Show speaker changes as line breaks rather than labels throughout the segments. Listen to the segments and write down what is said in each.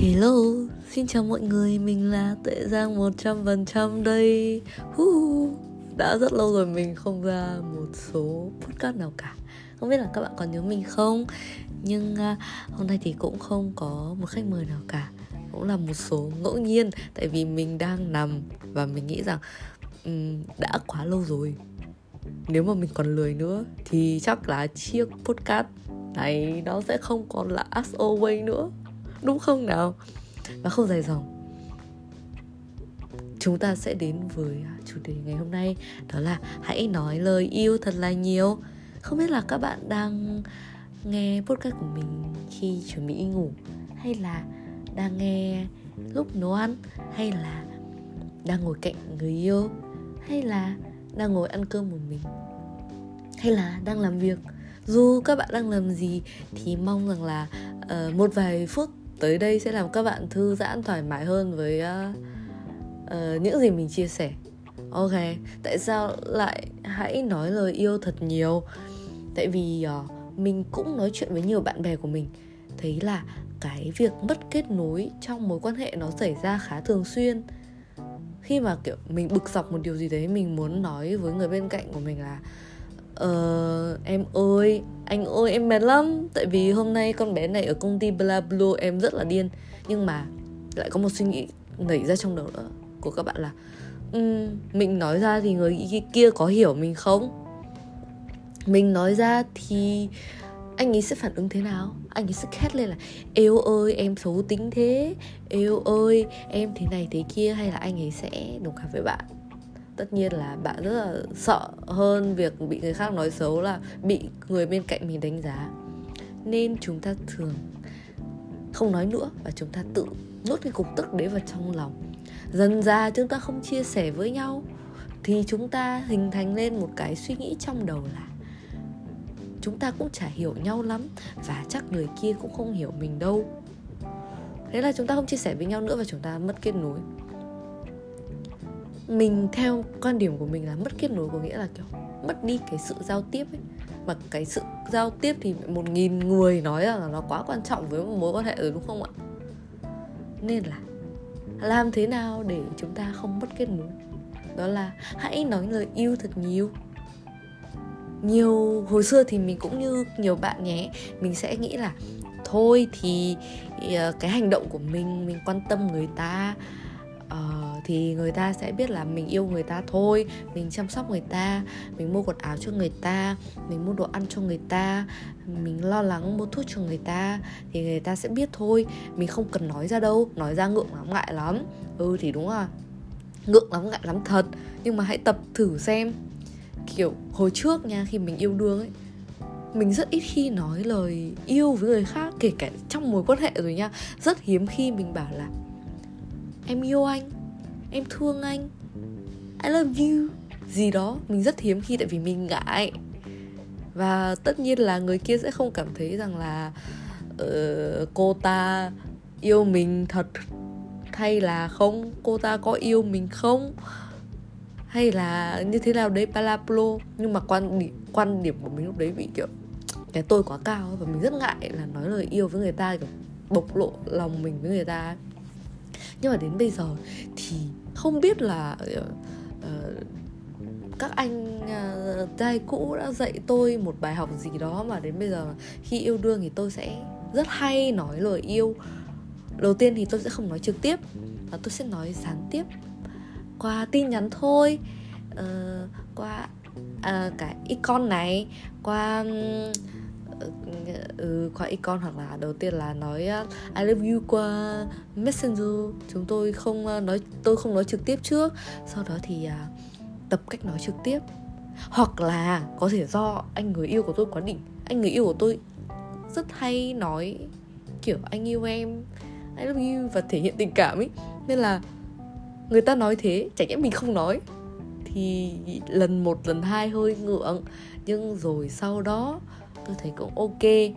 Hello, xin chào mọi người, mình là Tuệ Giang 100% đây. Uh, Đã rất lâu rồi mình không ra một số podcast nào cả. Không biết là các bạn còn nhớ mình không? Nhưng uh, hôm nay thì cũng không có một khách mời nào cả. Cũng là một số ngẫu nhiên Tại vì mình đang nằm và mình nghĩ rằng um, đã quá lâu rồi. Nếu mà mình còn lười nữa Thì chắc là chiếc podcast này nó sẽ không còn là as always nữa đúng không nào? Và không dài dòng. Chúng ta sẽ đến với à, chủ đề ngày hôm nay đó là hãy nói lời yêu thật là nhiều. Không biết là các bạn đang nghe podcast của mình khi chuẩn bị ngủ hay là đang nghe lúc nấu ăn hay là đang ngồi cạnh người yêu hay là đang ngồi ăn cơm một mình hay là đang làm việc. Dù các bạn đang làm gì thì mong rằng là uh, một vài phút tới đây sẽ làm các bạn thư giãn thoải mái hơn với uh, uh, những gì mình chia sẻ. Ok tại sao lại hãy nói lời yêu thật nhiều? Tại vì uh, mình cũng nói chuyện với nhiều bạn bè của mình. Thấy là cái việc mất kết nối trong mối quan hệ nó xảy ra khá thường xuyên. Khi mà kiểu mình bực dọc một điều gì đấy mình muốn nói với người bên cạnh của mình là uh, em ơi anh ơi em mệt lắm. Tại vì hôm nay con bé này ở công ty bla blue em rất là điên. Nhưng mà lại có một suy nghĩ nảy ra trong đầu của các bạn là um, mình nói ra thì người kia có hiểu mình không? Mình nói ra thì anh ấy sẽ phản ứng thế nào? Anh ấy sẽ khét lên là yêu ơi em xấu tính thế. Yêu ơi em thế này thế kia. Hay là anh ấy sẽ đồng cảm với bạn? Tất nhiên là bạn rất là sợ hơn việc bị người khác nói xấu là bị người bên cạnh mình đánh giá. Nên chúng ta thường không nói nữa và chúng ta tự nuốt cái cục tức đấy vào trong lòng. Dần ra chúng ta không chia sẻ với nhau thì chúng ta hình thành lên một cái suy nghĩ trong đầu là chúng ta cũng chả hiểu nhau lắm và chắc người kia cũng không hiểu mình đâu. Thế là chúng ta không chia sẻ với nhau nữa và chúng ta mất kết nối mình theo quan điểm của mình là mất kết nối có nghĩa là kiểu mất đi cái sự giao tiếp ấy. Mà cái sự giao tiếp thì một nghìn người nói là nó quá quan trọng với một mối quan hệ rồi đúng không ạ? Nên là làm thế nào để chúng ta không mất kết nối? Đó là hãy nói lời yêu thật nhiều. Nhiều hồi xưa thì mình cũng như nhiều bạn nhé mình sẽ nghĩ là thôi thì ờ, cái hành động của mình mình quan tâm người ta uh, thì người ta sẽ biết là mình yêu người ta thôi, mình chăm sóc người ta, mình mua quần áo cho người ta, mình mua đồ ăn cho người ta, mình lo lắng mua thuốc cho người ta thì người ta sẽ biết thôi. Mình không cần nói ra đâu, nói ra ngượng lắm ngại lắm. Ừ thì đúng là ngượng lắm ngại lắm thật. Nhưng mà hãy tập thử xem. Kiểu hồi trước nha, khi mình yêu đương ấy, mình rất ít khi nói lời yêu với người khác, kể cả trong mối quan hệ rồi nha. Rất hiếm khi mình bảo là em yêu anh em thương anh. I love you. Gì đó mình rất hiếm khi tại vì mình ngại. Và tất nhiên là người kia sẽ không cảm thấy rằng là uh, cô ta yêu mình thật hay là không? Cô ta có yêu mình không? Hay là như thế nào đấy palaplo nhưng mà quan điểm quan điểm của mình lúc đấy bị kiểu cái tôi quá cao và mình rất ngại là nói lời yêu với người ta kiểu bộc lộ lòng mình với người ta nhưng mà đến bây giờ thì không biết là uh, các anh uh, trai cũ đã dạy tôi một bài học gì đó mà đến bây giờ khi yêu đương thì tôi sẽ rất hay nói lời yêu. Đầu tiên thì tôi sẽ không nói trực tiếp và tôi sẽ nói gián tiếp. Qua tin nhắn thôi uh, qua uh, cái icon này qua um, ừ, qua icon hoặc là đầu tiên là nói uh, I love you qua messenger. Chúng tôi không uh, nói tôi không nói trực tiếp trước. Sau đó thì uh, tập cách nói trực tiếp. Hoặc là có thể do anh người yêu của tôi quá đỉnh. Anh người yêu của tôi rất hay nói kiểu anh yêu em I love you và thể hiện tình cảm ấy. Nên là người ta nói thế chẳng nhẽ mình không nói. Thì lần một lần hai hơi ngượng. Nhưng rồi sau đó tôi thấy cũng ok.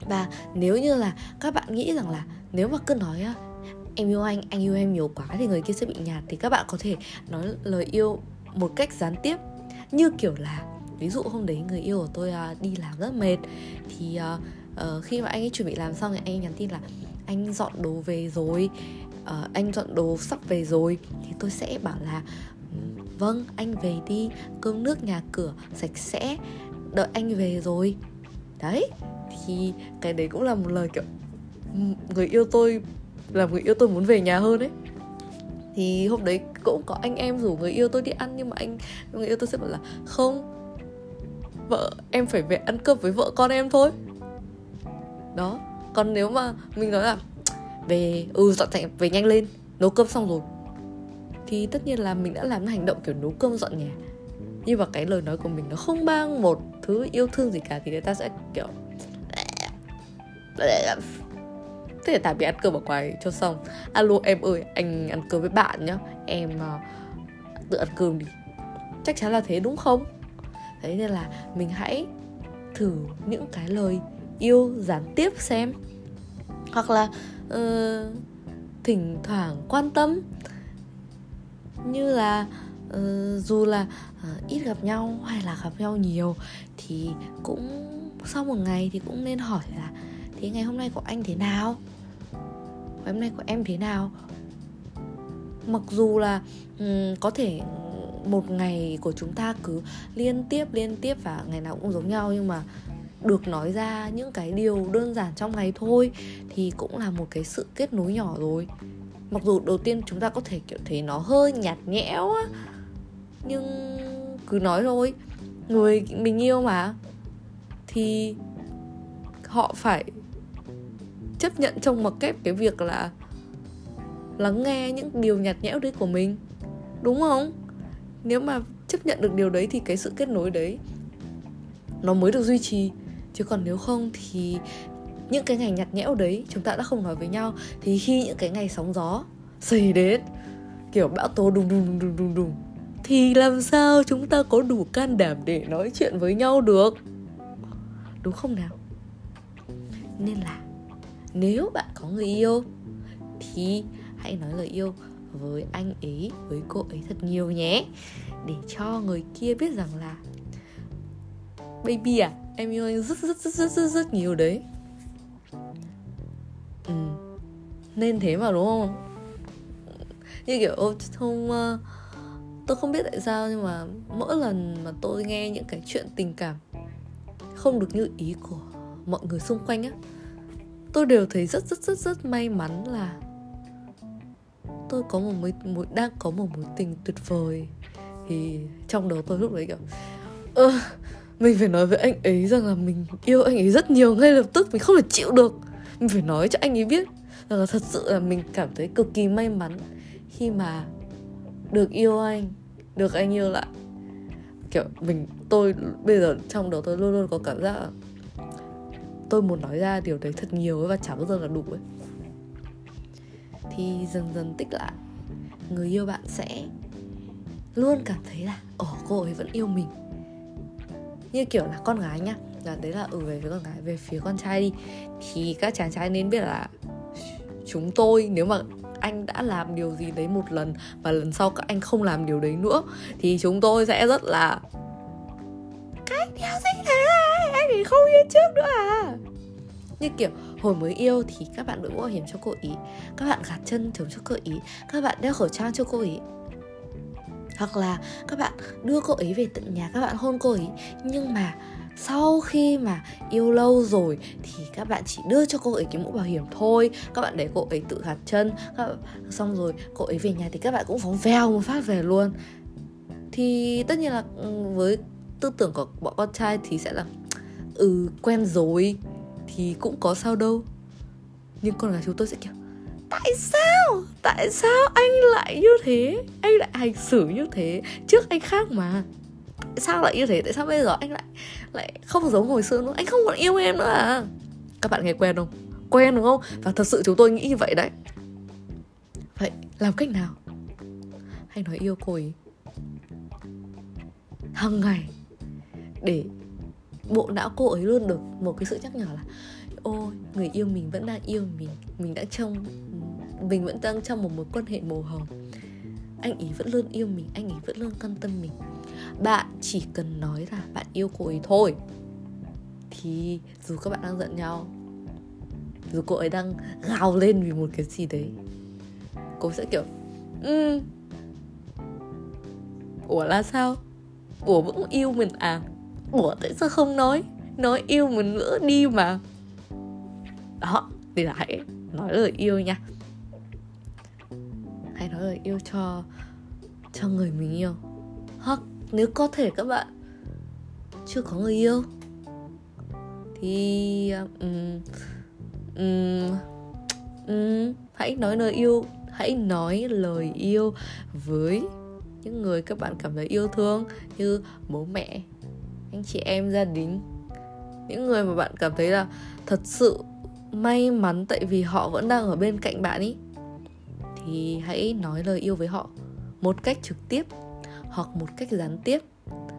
Và nếu như là các bạn nghĩ rằng là nếu mà cứ nói em yêu anh anh yêu em nhiều quá thì người kia sẽ bị nhạt thì các bạn có thể nói lời yêu một cách gián tiếp. Như kiểu là ví dụ hôm đấy người yêu của tôi à, đi làm rất mệt thì uh, khi mà anh ấy chuẩn bị làm xong thì anh ấy nhắn tin là anh dọn đồ về rồi uh, anh dọn đồ sắp về rồi. Thì tôi sẽ bảo là vâng anh về đi cơm nước nhà cửa sạch sẽ đợi anh về rồi đấy, thì cái đấy cũng là một lời kiểu người yêu tôi là người yêu tôi muốn về nhà hơn ấy. Thì hôm đấy cũng có anh em rủ người yêu tôi đi ăn, nhưng mà anh, người yêu tôi sẽ bảo là, không, vợ em phải về ăn cơm với vợ con em thôi. Đó, còn nếu mà mình nói là, về ừ dọn dẹp, về nhanh lên, nấu cơm xong rồi. Thì tất nhiên là mình đã làm hành động kiểu nấu cơm dọn nhà nhưng mà cái lời nói của mình nó không mang một thứ yêu thương gì cả thì người ta sẽ kiểu thế là tạm biệt ăn cơm ở ngoài cho xong. Alo em ơi anh ăn cơm với bạn nhá. Em uh, tự ăn cơm đi. Chắc chắn là thế đúng không? Thế nên là mình hãy thử những cái lời yêu gián tiếp xem. Hoặc là uh, thỉnh thoảng quan tâm. Như là uh, dù là uh, ít gặp nhau hay là gặp nhau nhiều thì cũng sau một ngày thì cũng nên hỏi là thế ngày hôm nay của anh thế nào? Ngày hôm nay của em thế nào? Mặc dù là um, có thể một ngày của chúng ta cứ liên tiếp liên tiếp và ngày nào cũng giống nhau nhưng mà được nói ra những cái điều đơn giản trong ngày thôi thì cũng là một cái sự kết nối nhỏ rồi. Mặc dù đầu tiên chúng ta có thể kiểu thấy nó hơi nhạt nhẽo á nhưng cứ nói thôi, người mình yêu mà, thì họ phải chấp nhận trong mặc kép cái việc là lắng nghe những điều nhạt nhẽo đấy của mình, đúng không? Nếu mà chấp nhận được điều đấy thì cái sự kết nối đấy nó mới được duy trì. Chứ còn nếu không thì những cái ngày nhạt nhẽo đấy, chúng ta đã không nói với nhau, thì khi những cái ngày sóng gió xảy đến, kiểu bão tố đùng đùng đùng đùng đùng đùng thì làm sao chúng ta có đủ can đảm để nói chuyện với nhau được? Đúng không nào? Nên là nếu bạn có người yêu thì hãy nói lời yêu với anh ấy với cô ấy thật nhiều nhé. Để cho người kia biết rằng là baby à em yêu anh rất rất rất rất rất, rất nhiều đấy. Ừ. nên thế mà đúng không? Như kiểu ô không uh, tôi không biết tại sao nhưng mà mỗi lần mà tôi nghe những cái chuyện tình cảm không được như ý của mọi người xung quanh á tôi đều thấy rất rất rất rất may mắn là tôi có một mối, mối đang có một mối tình tuyệt vời. Thì trong đầu tôi lúc đấy kiểu ơ mình phải nói với anh ấy rằng là mình yêu anh ấy rất nhiều ngay lập tức mình không thể chịu được. Mình phải nói cho anh ấy biết rằng là thật sự là mình cảm thấy cực kỳ may mắn khi mà được yêu anh được anh yêu lại. Kiểu mình tôi bây giờ trong đầu tôi luôn luôn có cảm giác là tôi muốn nói ra điều đấy thật nhiều ấy và chả bao giờ là đủ ấy. Thì dần dần tích lại người yêu bạn sẽ luôn cảm thấy là ồ cô ấy vẫn yêu mình. Như kiểu là con gái nhá là đấy là ở ừ, về với con gái về phía con trai đi. Thì các chàng trai nên biết là chúng tôi nếu mà anh đã làm điều gì đấy một lần và lần sau các anh không làm điều đấy nữa, thì chúng tôi sẽ rất là cái điều gì thế anh ấy không yêu trước nữa à? Như kiểu, hồi mới yêu thì các bạn đội mũ bảo hiểm cho cô ý, các bạn gạt chân chống cho cô ý, các bạn đeo khẩu trang cho cô ý hoặc là các bạn đưa cô ấy về tận nhà, các bạn hôn cô ấy. Nhưng mà sau khi mà yêu lâu rồi thì các bạn chỉ đưa cho cô ấy cái mũ bảo hiểm thôi. Các bạn để cô ấy tự gạt chân. Các bạn... xong rồi cô ấy về nhà thì các bạn cũng phóng vèo một phát về luôn. Thì tất nhiên là ừ, với tư tưởng của bọn con trai thì sẽ là ừ quen rồi thì cũng có sao đâu. Nhưng con gái chúng tôi sẽ kiểu tại sao? Tại sao anh lại như thế? Anh lại hành xử như thế trước anh khác mà. Tại sao lại như thế? Tại sao bây giờ anh lại lại không giống hồi xưa nữa? Anh không còn yêu em nữa à? Các bạn nghe quen không? Quen đúng không? Và thật sự chúng tôi nghĩ như vậy đấy. Vậy làm cách nào? Hãy nói yêu cô ấy. Hàng ngày để bộ não cô ấy luôn được một cái sự nhắc nhở là ô, người yêu mình vẫn đang yêu mình mình đã trong, mình vẫn đang trong một mối quan hệ màu hồng. Anh ấy vẫn luôn yêu mình, anh ấy vẫn luôn quan tâm mình. Bạn chỉ cần nói là bạn yêu cô ấy thôi, thì dù các bạn đang giận nhau, dù cô ấy đang gào lên vì một cái gì đấy, cô sẽ kiểu ừ ủa là sao? Ủa vẫn yêu mình à? Ủa tại sao không nói? Nói yêu mình nữa đi mà đó thì là hãy nói lời yêu nha. Hãy nói lời yêu cho cho người mình yêu. Hoặc nếu có thể các bạn chưa có người yêu thì um, um, um, hãy nói lời yêu hãy nói lời yêu với những người các bạn cảm thấy yêu thương như bố mẹ anh chị em gia đình. Những người mà bạn cảm thấy là thật sự may mắn tại vì họ vẫn đang ở bên cạnh bạn ý. Thì hãy nói lời yêu với họ một cách trực tiếp hoặc một cách gián tiếp.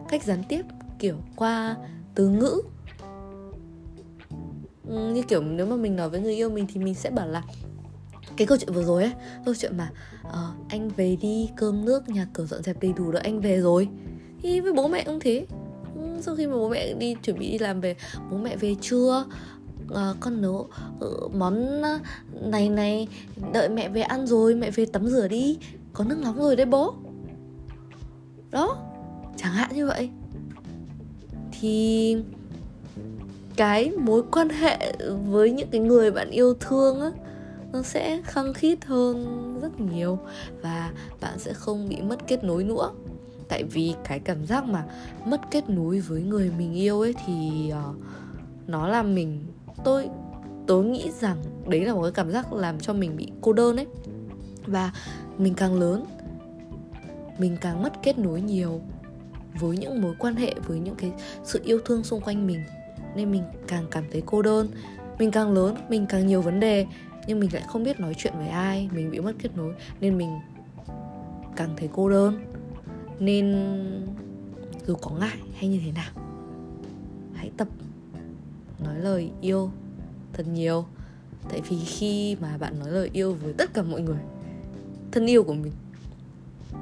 Cách gián tiếp kiểu qua từ ngữ. Ừ, như kiểu nếu mà mình nói với người yêu mình thì mình sẽ bảo là cái câu chuyện vừa rồi ấy câu chuyện mà uh, anh về đi cơm nước nhà cửa dọn dẹp đầy đủ rồi anh về rồi. Thì với bố mẹ cũng thế. Ừ, sau khi mà bố mẹ đi chuẩn bị đi làm về bố mẹ về chưa? À, con nấu uh, ừ, món ờ, này này đợi mẹ về ăn rồi mẹ về tắm rửa đi. Có nước nóng rồi đấy bố. Đó chẳng hạn như vậy. Thì cái mối quan hệ với những cái người bạn yêu thương á nó sẽ khăng khít hơn rất nhiều và bạn sẽ không bị mất kết nối nữa. Tại vì cái cảm giác mà mất kết nối với người mình yêu ấy thì uh, nó làm mình tôi tôi nghĩ rằng đấy là một cái cảm giác làm cho mình bị cô đơn ấy. Và mình càng lớn, mình càng mất kết nối nhiều với những mối quan hệ, với những cái sự yêu thương xung quanh mình. Nên mình càng cảm thấy cô đơn. Mình càng lớn, mình càng nhiều vấn đề, nhưng mình lại không biết nói chuyện với ai, mình bị mất kết nối, nên mình càng thấy cô đơn. Nên dù có ngại hay như thế nào, hãy tập nói lời yêu thật nhiều. Tại vì khi mà bạn nói lời yêu với tất cả mọi người, thân yêu của mình,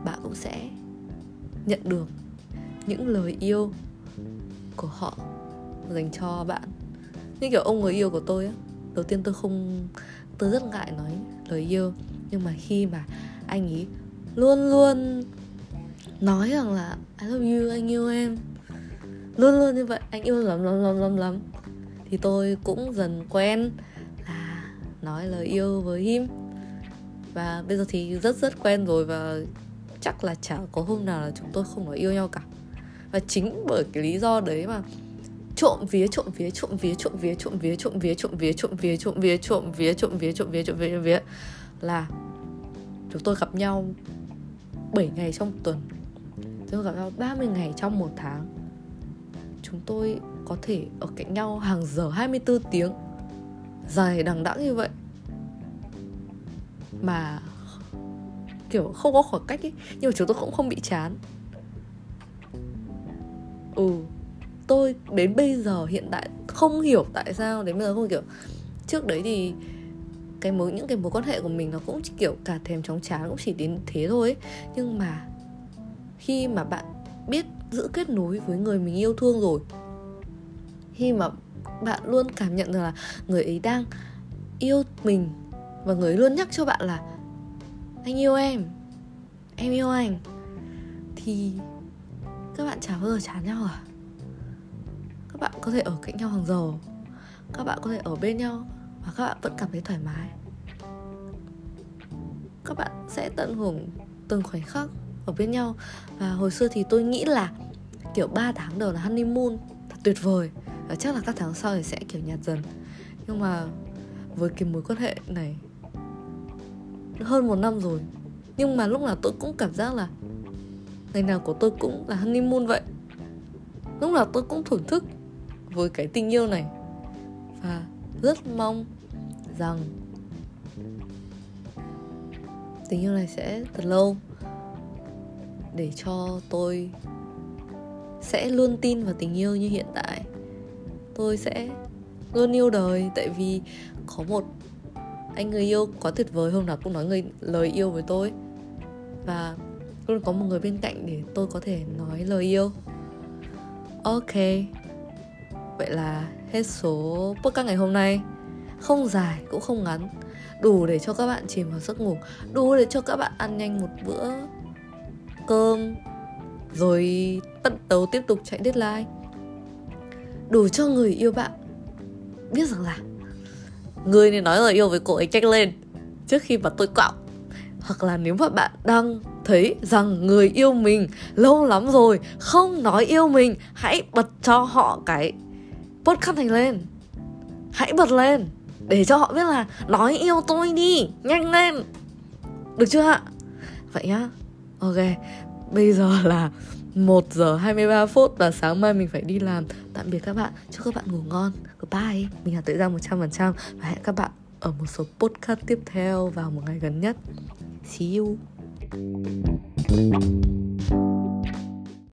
bạn cũng sẽ nhận được những lời yêu của họ dành cho bạn. Như kiểu ông người yêu của tôi á, đầu tiên tôi không, tôi rất ngại nói lời yêu. Nhưng mà khi mà anh ấy luôn luôn nói rằng là, I love you, anh yêu em. Luôn luôn như vậy, anh yêu lắm lắm lắm lắm lắm thì tôi cũng dần quen là nói lời yêu với him và bây giờ thì rất rất quen rồi và chắc là chả có hôm nào là chúng tôi không nói yêu nhau cả và chính bởi cái lý do đấy mà trộm vía trộm vía trộm vía trộm vía trộm vía trộm vía trộm vía trộm vía trộm vía trộm vía trộm vía trộm vía trộm vía trộm vía là chúng tôi gặp nhau 7 ngày trong tuần chúng tôi gặp nhau 30 ngày trong một tháng chúng tôi có thể ở cạnh nhau hàng giờ 24 tiếng. Dài đằng đẵng như vậy. Mà kiểu không có khoảng cách ấy nhưng mà chúng tôi cũng không bị chán. Ừ tôi đến bây giờ hiện tại không hiểu tại sao đến bây giờ không kiểu trước đấy thì cái mối, những cái mối quan hệ của mình nó cũng chỉ kiểu cả thèm chóng chán cũng chỉ đến thế thôi ấy. nhưng mà khi mà bạn biết giữ kết nối với người mình yêu thương rồi khi mà bạn luôn cảm nhận được là người ấy đang yêu mình và người ấy luôn nhắc cho bạn là, anh yêu em em yêu anh. Thì các bạn chả bao giờ chán nhau à? Các bạn có thể ở cạnh nhau hàng giờ, các bạn có thể ở bên nhau và các bạn vẫn cảm thấy thoải mái. Các bạn sẽ tận hưởng từng khoảnh khắc ở bên nhau. Và hồi xưa thì tôi nghĩ là kiểu 3 tháng đầu là honeymoon, thật tuyệt vời và chắc là các tháng sau thì sẽ kiểu nhạt dần. Nhưng mà với cái mối quan hệ này, hơn một năm rồi. Nhưng mà lúc nào tôi cũng cảm giác là ngày nào của tôi cũng là honeymoon vậy. Lúc nào tôi cũng thưởng thức với cái tình yêu này. Và rất mong rằng tình yêu này sẽ thật lâu để cho tôi sẽ luôn tin vào tình yêu như hiện tại tôi sẽ luôn yêu đời. Tại vì có một anh người yêu quá tuyệt vời hôm nào cũng nói người, lời yêu với tôi. Và luôn có một người bên cạnh để tôi có thể nói lời yêu. Ok. Vậy là hết số podcast ngày hôm nay. Không dài cũng không ngắn. Đủ để cho các bạn chìm vào giấc ngủ. Đủ để cho các bạn ăn nhanh một bữa cơm. Rồi tận tấu tiếp tục chạy deadline đủ cho người yêu bạn. Biết rằng là người nên nói lời yêu với cô ấy nhanh lên trước khi mà tôi quạo. Hoặc là nếu mà bạn đang thấy rằng người yêu mình lâu lắm rồi, không nói yêu mình, hãy bật cho họ cái podcast này lên. Hãy bật lên để cho họ biết là nói yêu tôi đi, nhanh lên. Được chưa ạ? Vậy nhá. Ok, bây giờ là 1 giờ 23 phút và sáng mai mình phải đi làm. Tạm biệt các bạn, chúc các bạn ngủ ngon. Goodbye, mình là tự ra 100% Và hẹn các bạn ở một số podcast tiếp theo vào một ngày gần nhất. See you.